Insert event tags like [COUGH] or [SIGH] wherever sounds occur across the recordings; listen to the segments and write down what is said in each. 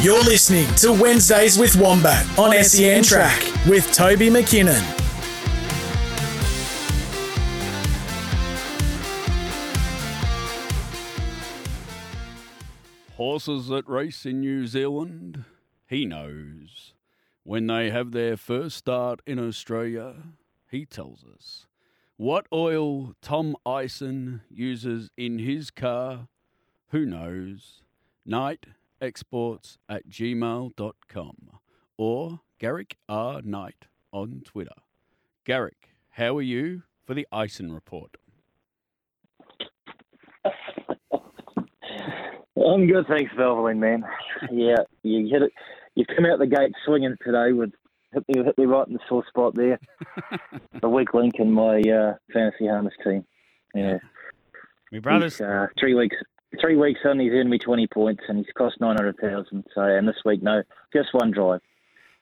You're listening to Wednesdays with Wombat on SEN Track with Toby McKinnon. Horses that race in New Zealand, he knows. When they have their first start in Australia, he tells us. What oil Tom Ison uses in his car, who knows? Night exports at gmail.com or Garrick R. Knight on Twitter. Garrick, how are you for the Ison report? I'm good, thanks, Valvoline, man. Yeah, you hit it. You come out the gate swinging today with hit me, hit me right in the sore spot there. [LAUGHS] the weak link in my uh, fantasy harness team. Yeah, My brothers, uh, three weeks. Three weeks on, he's earned me 20 points, and he's cost 900,000. So, and this week, no, just one drive.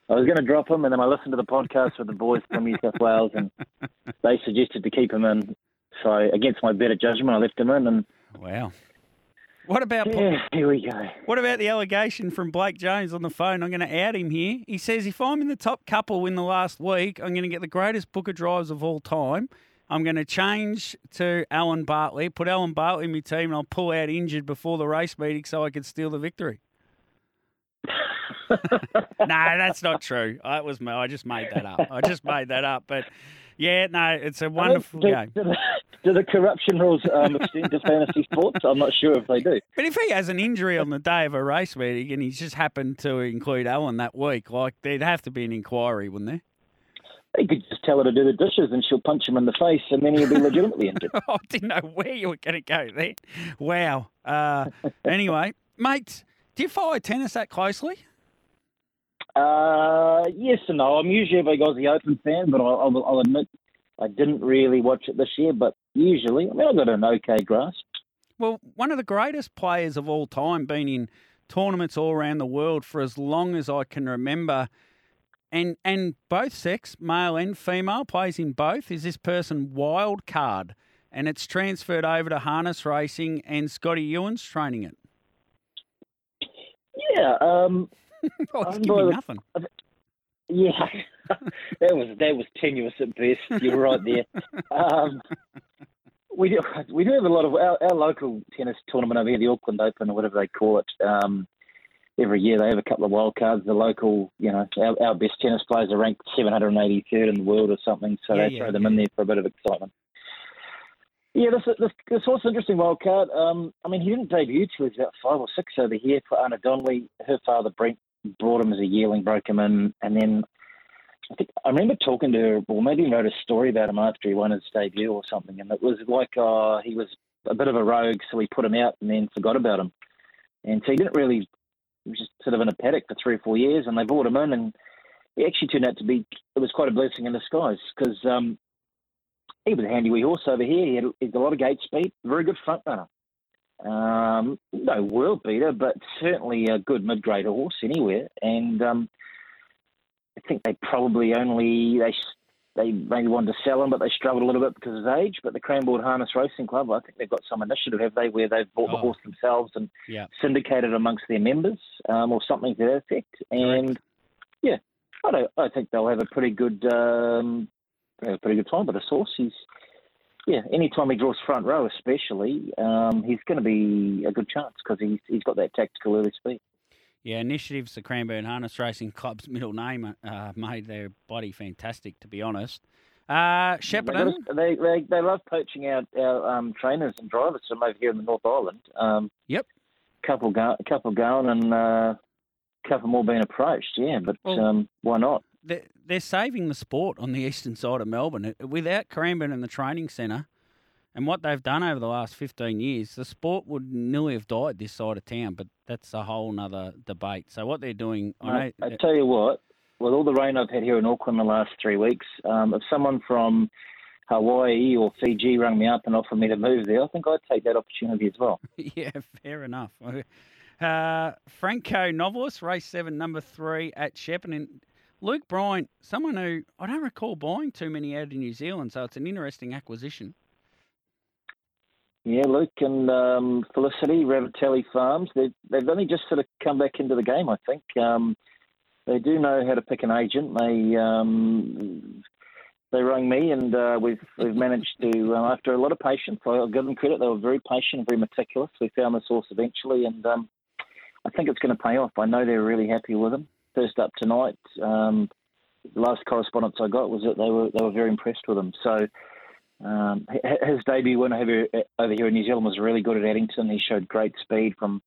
I was going to drop him, and then I listened to the podcast with the boys from New South Wales, and they suggested to keep him in. So, against my better judgment, I left him in, and wow. What about yeah, here we go. what about the allegation from Blake Jones on the phone? I'm going to out him here. He says if I'm in the top couple in the last week, I'm going to get the greatest booker drives of all time. I'm going to change to Alan Bartley, put Alan Bartley in my team, and I'll pull out injured before the race meeting so I could steal the victory. [LAUGHS] no, that's not true. I was I just made that up. I just made that up. But yeah, no, it's a wonderful do, game. Do the, do the corruption rules um, extend to fantasy sports? I'm not sure if they do. But if he has an injury on the day of a race meeting and he's just happened to include Alan that week, like there'd have to be an inquiry, wouldn't there? He could just tell her to do the dishes and she'll punch him in the face and then he'll be legitimately injured. [LAUGHS] I didn't know where you were going to go there. Wow. Uh, anyway, [LAUGHS] mate, do you follow tennis that closely? Uh, yes and no. I'm usually a big Aussie Open fan, but I'll, I'll, I'll admit I didn't really watch it this year. But usually, I mean, I've got an okay grasp. Well, one of the greatest players of all time, been in tournaments all around the world for as long as I can remember, and and both sex, male and female, plays in both. Is this person wild card, and it's transferred over to harness racing, and Scotty Ewen's training it. Yeah, um, [LAUGHS] oh, give me by- nothing. [LAUGHS] yeah. [LAUGHS] that was that was tenuous at best. You're right there. Um, we do we do have a lot of our, our local tennis tournament over here, the Auckland Open or whatever they call it. Um, every year they have a couple of wild cards. The local, you know, our, our best tennis players are ranked 783rd in the world or something, so Yeah, they yeah, throw them yeah. in there for a bit of excitement. Yeah, this this this horse is interesting wild card. Um, I mean, he didn't debut till he was about five or six over here for Anna Donnelly. Her father Brent brought him as a yearling, broke him in, and then I think I remember talking to her, or maybe wrote a story about him after he won his debut or something, and it was like uh, he was a bit of a rogue, so we put him out and then forgot about him, and so he didn't really. He was just sort of in a paddock for three or four years, and they brought him in, and he actually turned out to be. It was quite a blessing in disguise because um, he was a handy wee horse over here. He had, he had a lot of gate speed, very good front runner. Um, no world beater, but certainly a good mid-grade horse anywhere. And um, I think they probably only they they maybe wanted to sell him, but they struggled a little bit because of his age. But the Cranbourne Harness Racing Club, I think they've got some initiative, have they, where they've bought the Oh. horse themselves and Yeah. syndicated amongst their members, um, or something to that effect. And yeah, I don't, I think they'll have a pretty good um, have a pretty good time. But the source, he's yeah, anytime he draws front row, especially, um, he's going to be a good chance because he's he's got that tactical early speed. Yeah, Initiative's the Cranbourne Harness Racing Club's middle name. Uh, made their body fantastic, to be honest. Uh, Shepparton, they, they, they love poaching out our um, trainers and drivers from over here in the North Island. Um, Yep. Couple go, couple going and uh, couple more being approached. Yeah, but Well- um, why not? they're, they're saving the sport on the eastern side of Melbourne. Without Cranbourne and the training centre, And what they've done over the last 15 years, the sport would nearly have died this side of town, but that's a whole nother debate. So what they're doing, I, I tell you what, with all the rain I've had here in Auckland the last three weeks, um, if someone from Hawaii or Fiji rang me up and offered me to move there, I think I'd take that opportunity as well. [LAUGHS] yeah, fair enough. [LAUGHS] Uh, Franco Novelis, race seven, number three at Shepparton. Luke Bryant, someone who I don't recall buying too many out of New Zealand, so it's an interesting acquisition. Yeah, Luke and um, Felicity, Ravitelli Farms, they've, they've only just sort of come back into the game, I think. Um, they do know how to pick an agent. They um, they rang me, and uh, we've we've managed to, uh, after a lot of patience, I'll give them credit. They were very patient, very meticulous. We found the source eventually, and um, I think it's going to pay off. I know they're really happy with him. First up tonight, um, last correspondence I got was that they were they were very impressed with him. So um, his debut win over, over here in New Zealand was really good at Addington. He showed great speed from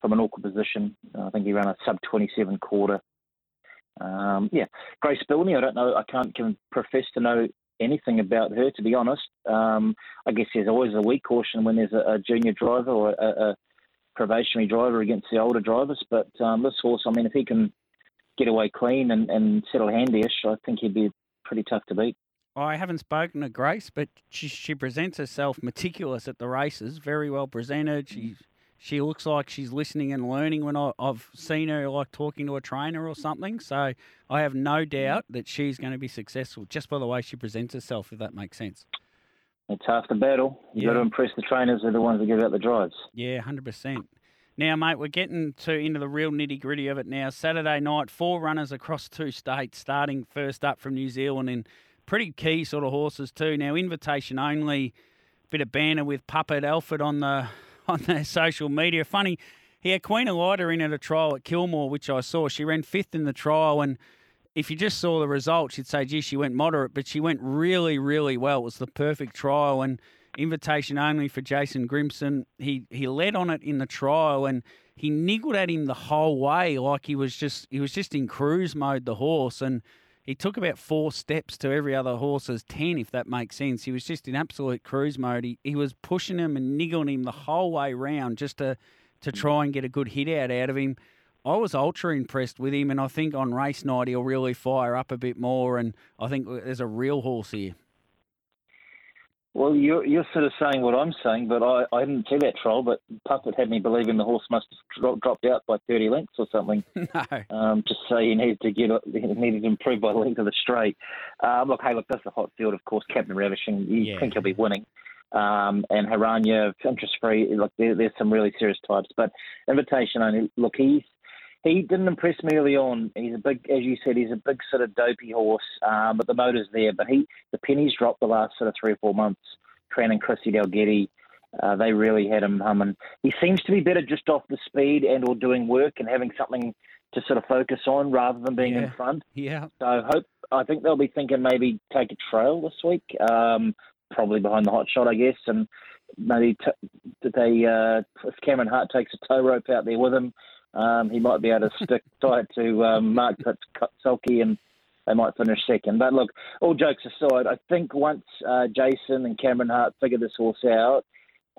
from an awkward position. I think he ran a sub 27 quarter. Um, yeah, Grace Bilney, I don't know, I can't can profess to know anything about her, to be honest. Um, I guess there's always a weak caution when there's a, a junior driver or a, a, probationary driver against the older drivers. But um, this horse, I mean, if he can get away clean and, and settle handyish, I think he'd be pretty tough to beat. I haven't spoken to Grace, but she, she presents herself meticulous at the races, very well presented. She mm. she looks like she's listening and learning when I, have seen her like talking to a trainer or something. So I have no mm. doubt that she's going to be successful just by the way she presents herself, if that makes sense. It's half the battle. You've yeah. got to impress the trainers, they're the ones that give out the drives. Yeah, 100%. Now, mate, we're getting to into the real nitty gritty of it now. Saturday night, four runners across two states, starting first up from New Zealand in pretty key sort of horses too. Now, invitation only, bit of banner with Puppet Alfred on the [LAUGHS] on their social media. Funny, he had Queen Elida in at a trial at Kilmore, which I saw. She ran fifth in the trial, and if you just saw the results, you'd say, gee, she went moderate, but she went really, really well. It was the perfect trial, and invitation only for Jason Grimson. He he led on it in the trial, and he niggled at him the whole way, like he was just he was just in cruise mode, the horse, and he took about four steps to every other horse's 10, if that makes sense. He was just in absolute cruise mode. He, he was pushing him and niggling him the whole way round just to, to try and get a good hit out out of him. I was ultra impressed with him, and I think on race night he'll really fire up a bit more. And I think there's a real horse here. Well, you're, you're sort of saying what I'm saying, but I, I didn't see that trial. But Puppet had me believing the horse must have dropped out by 30 lengths or something. [LAUGHS] No. Um, to say he needed to get he needed to improve by the length of the straight. Um, look, hey, look, that's a hot field, of course. Captain Ravishing, you yeah. think he'll be winning. Um, and Haranya, interest free. Look, there, there's some really serious types, but invitation only. Look, he's he didn't impress me early on. He's a big, as you said, he's a big sort of dopey horse, um, but the motor's there. But he, the pennies dropped the last sort of three or four months. Cran and Chrissy Dalgety, uh, they really had him humming. He seems to be better just off the speed and or doing work and having something to sort of focus on rather than being yeah. in front. Yeah. So I hope I think they'll be thinking maybe take a trail this week, um, probably behind the hot shot, I guess, and maybe t- they uh, if Cameron Hart takes a tow rope out there with him um, he might be able to stick [LAUGHS] tight to um, Mark Selke and they might finish second. But look, all jokes aside, I think once uh, Jason and Cameron Hart figure this horse out,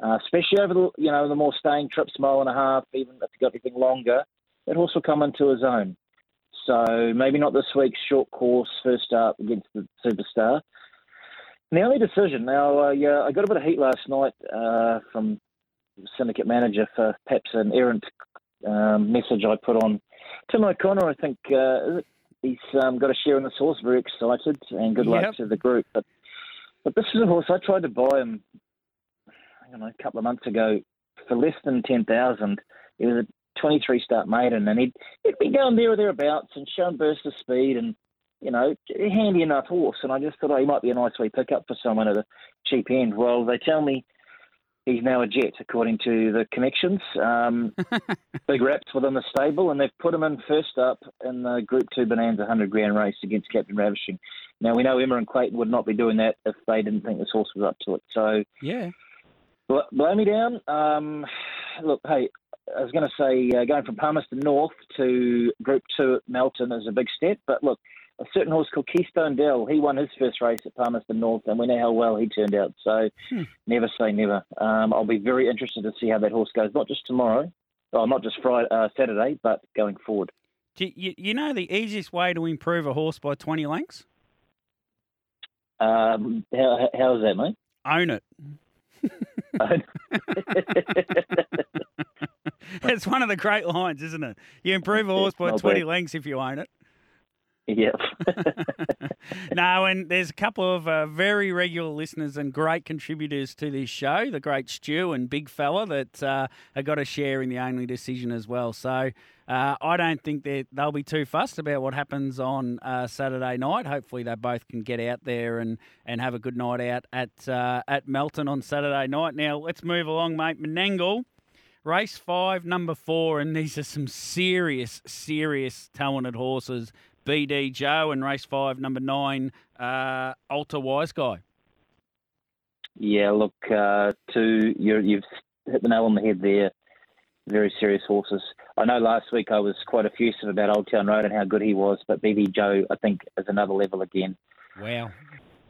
uh, especially over the you know the more staying trips, mile and a half, even if you got anything longer, that horse will come into his own. So maybe not this week's short course first up against the superstar. And the only decision now, uh, yeah, I got a bit of heat last night uh, from syndicate manager for perhaps an errant um, message I put on Tim O'Connor. I think uh, he's um, got a share in the horse. Very excited, and good luck yep. to the group. But but this is a horse I tried to buy him. I don't know, a couple of months ago for less than ten thousand. It was a 23 start maiden, and he'd he'd be going there or thereabouts and showing bursts of speed and you know, handy enough horse. And I just thought, oh, he might be a nice wee pickup for someone at a cheap end. Well, they tell me he's now a jet, according to the connections. Um, [LAUGHS] big reps within the stable, and they've put him in first up in the Group 2 Bonanza 100 grand race against Captain Ravishing. Now, we know Emma and Clayton would not be doing that if they didn't think this horse was up to it. So, yeah. Blow me down. Um, look, hey, I was going to say uh, going from Palmerston North to Group 2 at Melton is a big step, but look, a certain horse called Keystone Del. He won his first race at Palmerston North, and we know how well he turned out. So Hmm. never say never. Um, I'll be very interested to see how that horse goes, not just tomorrow, well, not just Friday, uh, Saturday, but going forward. Do you, you know the easiest way to improve a horse by 20 lengths? Um, how, how's that, mate? Own it. it's [LAUGHS] [LAUGHS] one of the great lines, isn't it? You improve a horse by 20 lengths if you own it. Yep. [LAUGHS] [LAUGHS] no, and there's a couple of uh, very regular listeners and great contributors to this show. The great Stu and Big Fella that uh, have got a share in the only decision as well. So uh, I don't think that they'll be too fussed about what happens on uh, Saturday night. Hopefully, they both can get out there and, and have a good night out at uh, at Melton on Saturday night. Now let's move along, mate. Menangle. Race five, number four, and these are some serious, serious talented horses. BD Joe and race five, number nine, uh, Alta Wise Guy. Yeah, look, uh, two, you're, you've hit the nail on the head there. Very serious horses. I know last week I was quite effusive about Old Town Road and how good he was, but BD Joe, I think, is another level again. Wow.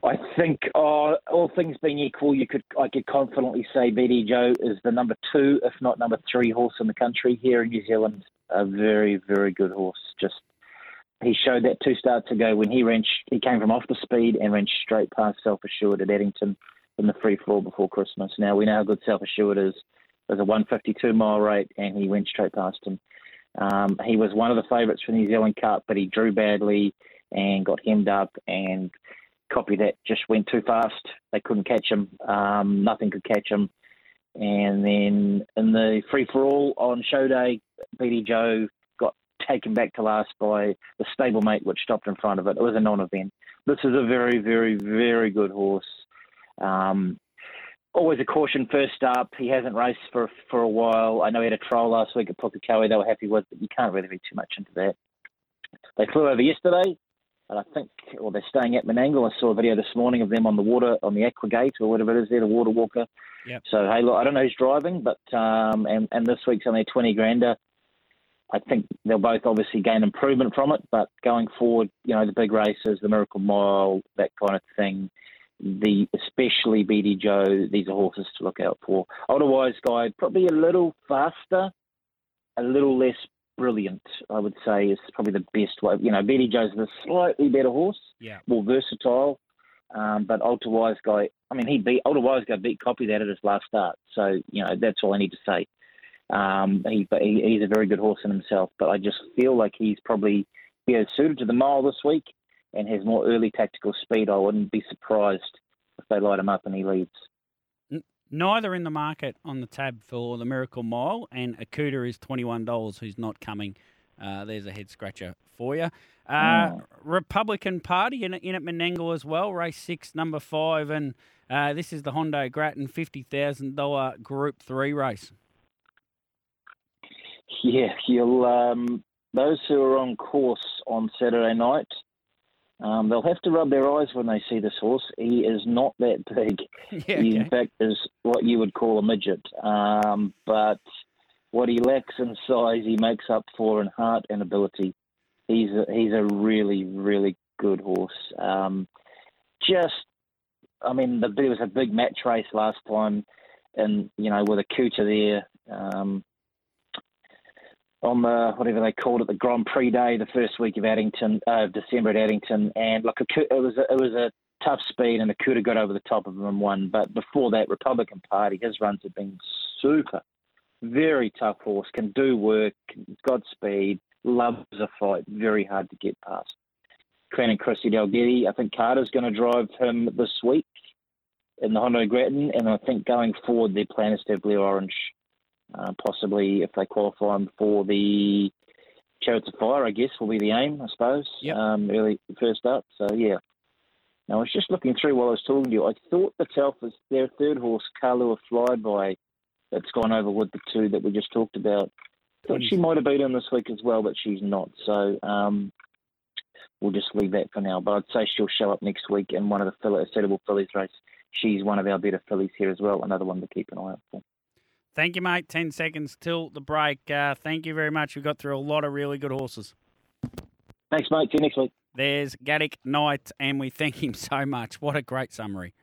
I think, oh, all things being equal, you could I could confidently say BD Joe is the number two, if not number three, horse in the country here in New Zealand. A very, very good horse. Just he showed that two starts ago when he ran. He came from off the speed and ran straight past Self Assured at Addington in the free fall before Christmas. Now we know how good Self Assured is. There's a 152 mile rate, and he went straight past him. Um, he was one of the favourites for the New Zealand Cup, but he drew badly and got hemmed up and copy that just went too fast. They couldn't catch him. Um, nothing could catch him. And then in the free for all on show day, BD Joe got taken back to last by the stablemate, which stopped in front of it. It was a non-event. This is a very, very, very good horse. Um, always a caution first up. He hasn't raced for for a while. I know he had a trial last week at Pukekohe they were happy with, but you can't really read too much into that. They flew over yesterday. And I think, well, they're staying at Menangle. I saw a video this morning of them on the water, on the Aquagate or whatever it is there, the water walker. Yep. So, hey, look, I don't know who's driving, but, um, and, and this week's only 20 grander. I think they'll both obviously gain improvement from it, but going forward, you know, the big races, the Miracle Mile, that kind of thing, the especially BD Joe, these are horses to look out for. Otherwise, guy, probably a little faster, a little less brilliant, I would say, is probably the best way. You know, BD Joe's a slightly better horse, Yeah. more versatile. Um, but Ultra Wise Guy, I mean, he beat Ultra Wise Guy beat Copy that at his last start. So you know, that's all I need to say. Um, he, he, he's a very good horse in himself. But I just feel like he's probably yeah, suited to the mile this week and has more early tactical speed. I wouldn't be surprised if they light him up and he leads. Neither in the market on the tab for the Miracle Mile, and Akuta is $21, who's not coming. Uh, there's a head scratcher for you. Uh, Oh. Republican Party in, in at Menangle as well, race six, number five, and uh, this is the Hondo Grattan $50,000 Group 3 race. [LAUGHS] Yeah, you'll um, those who are on course on Saturday night, um, they'll have to rub their eyes when they see this horse. He is not that big. [LAUGHS] yeah, he, okay. in fact, is what you would call a midget. Um, but what he lacks in size, he makes up for in heart and ability. He's a, he's a really, really good horse. Um, just, I mean, the, there was a big match race last time, and you know, with Akuta there. Um, on the whatever they called it, the Grand Prix day, the first week of Addington, uh, December at Addington, and look, it was a, it was a tough speed, and Akuta got over the top of him and won. But before that, Republican Party, his runs have been super, very tough horse, can do work, got speed, loves a fight, very hard to get past. Cran and Chrissy Dalgety, I think Carter's going to drive him this week in the Hondo Grattan, and I think going forward, their plan is to have Blue Orange uh, possibly if they qualify for the Chariots of Fire, I guess will be the aim, I suppose. Yep. Um, early first up. So yeah. Now I was just looking through while I was talking to you. I thought the Telfers, their third horse, Kalua Flyby, that's gone over with the two that we just talked about. I thought she might have beaten this week as well, but she's not. So um, we'll just leave that for now. But I'd say she'll show up next week in one of the filly, suitable fillies race. She's one of our better fillies here as well. Another one to keep an eye out for. Thank you, mate. 10 seconds till the break. Uh, thank you very much. We got through a lot of really good horses. Thanks, mate. See you next week. There's Garrick Knight, and we thank him [LAUGHS] so much. What a great summary.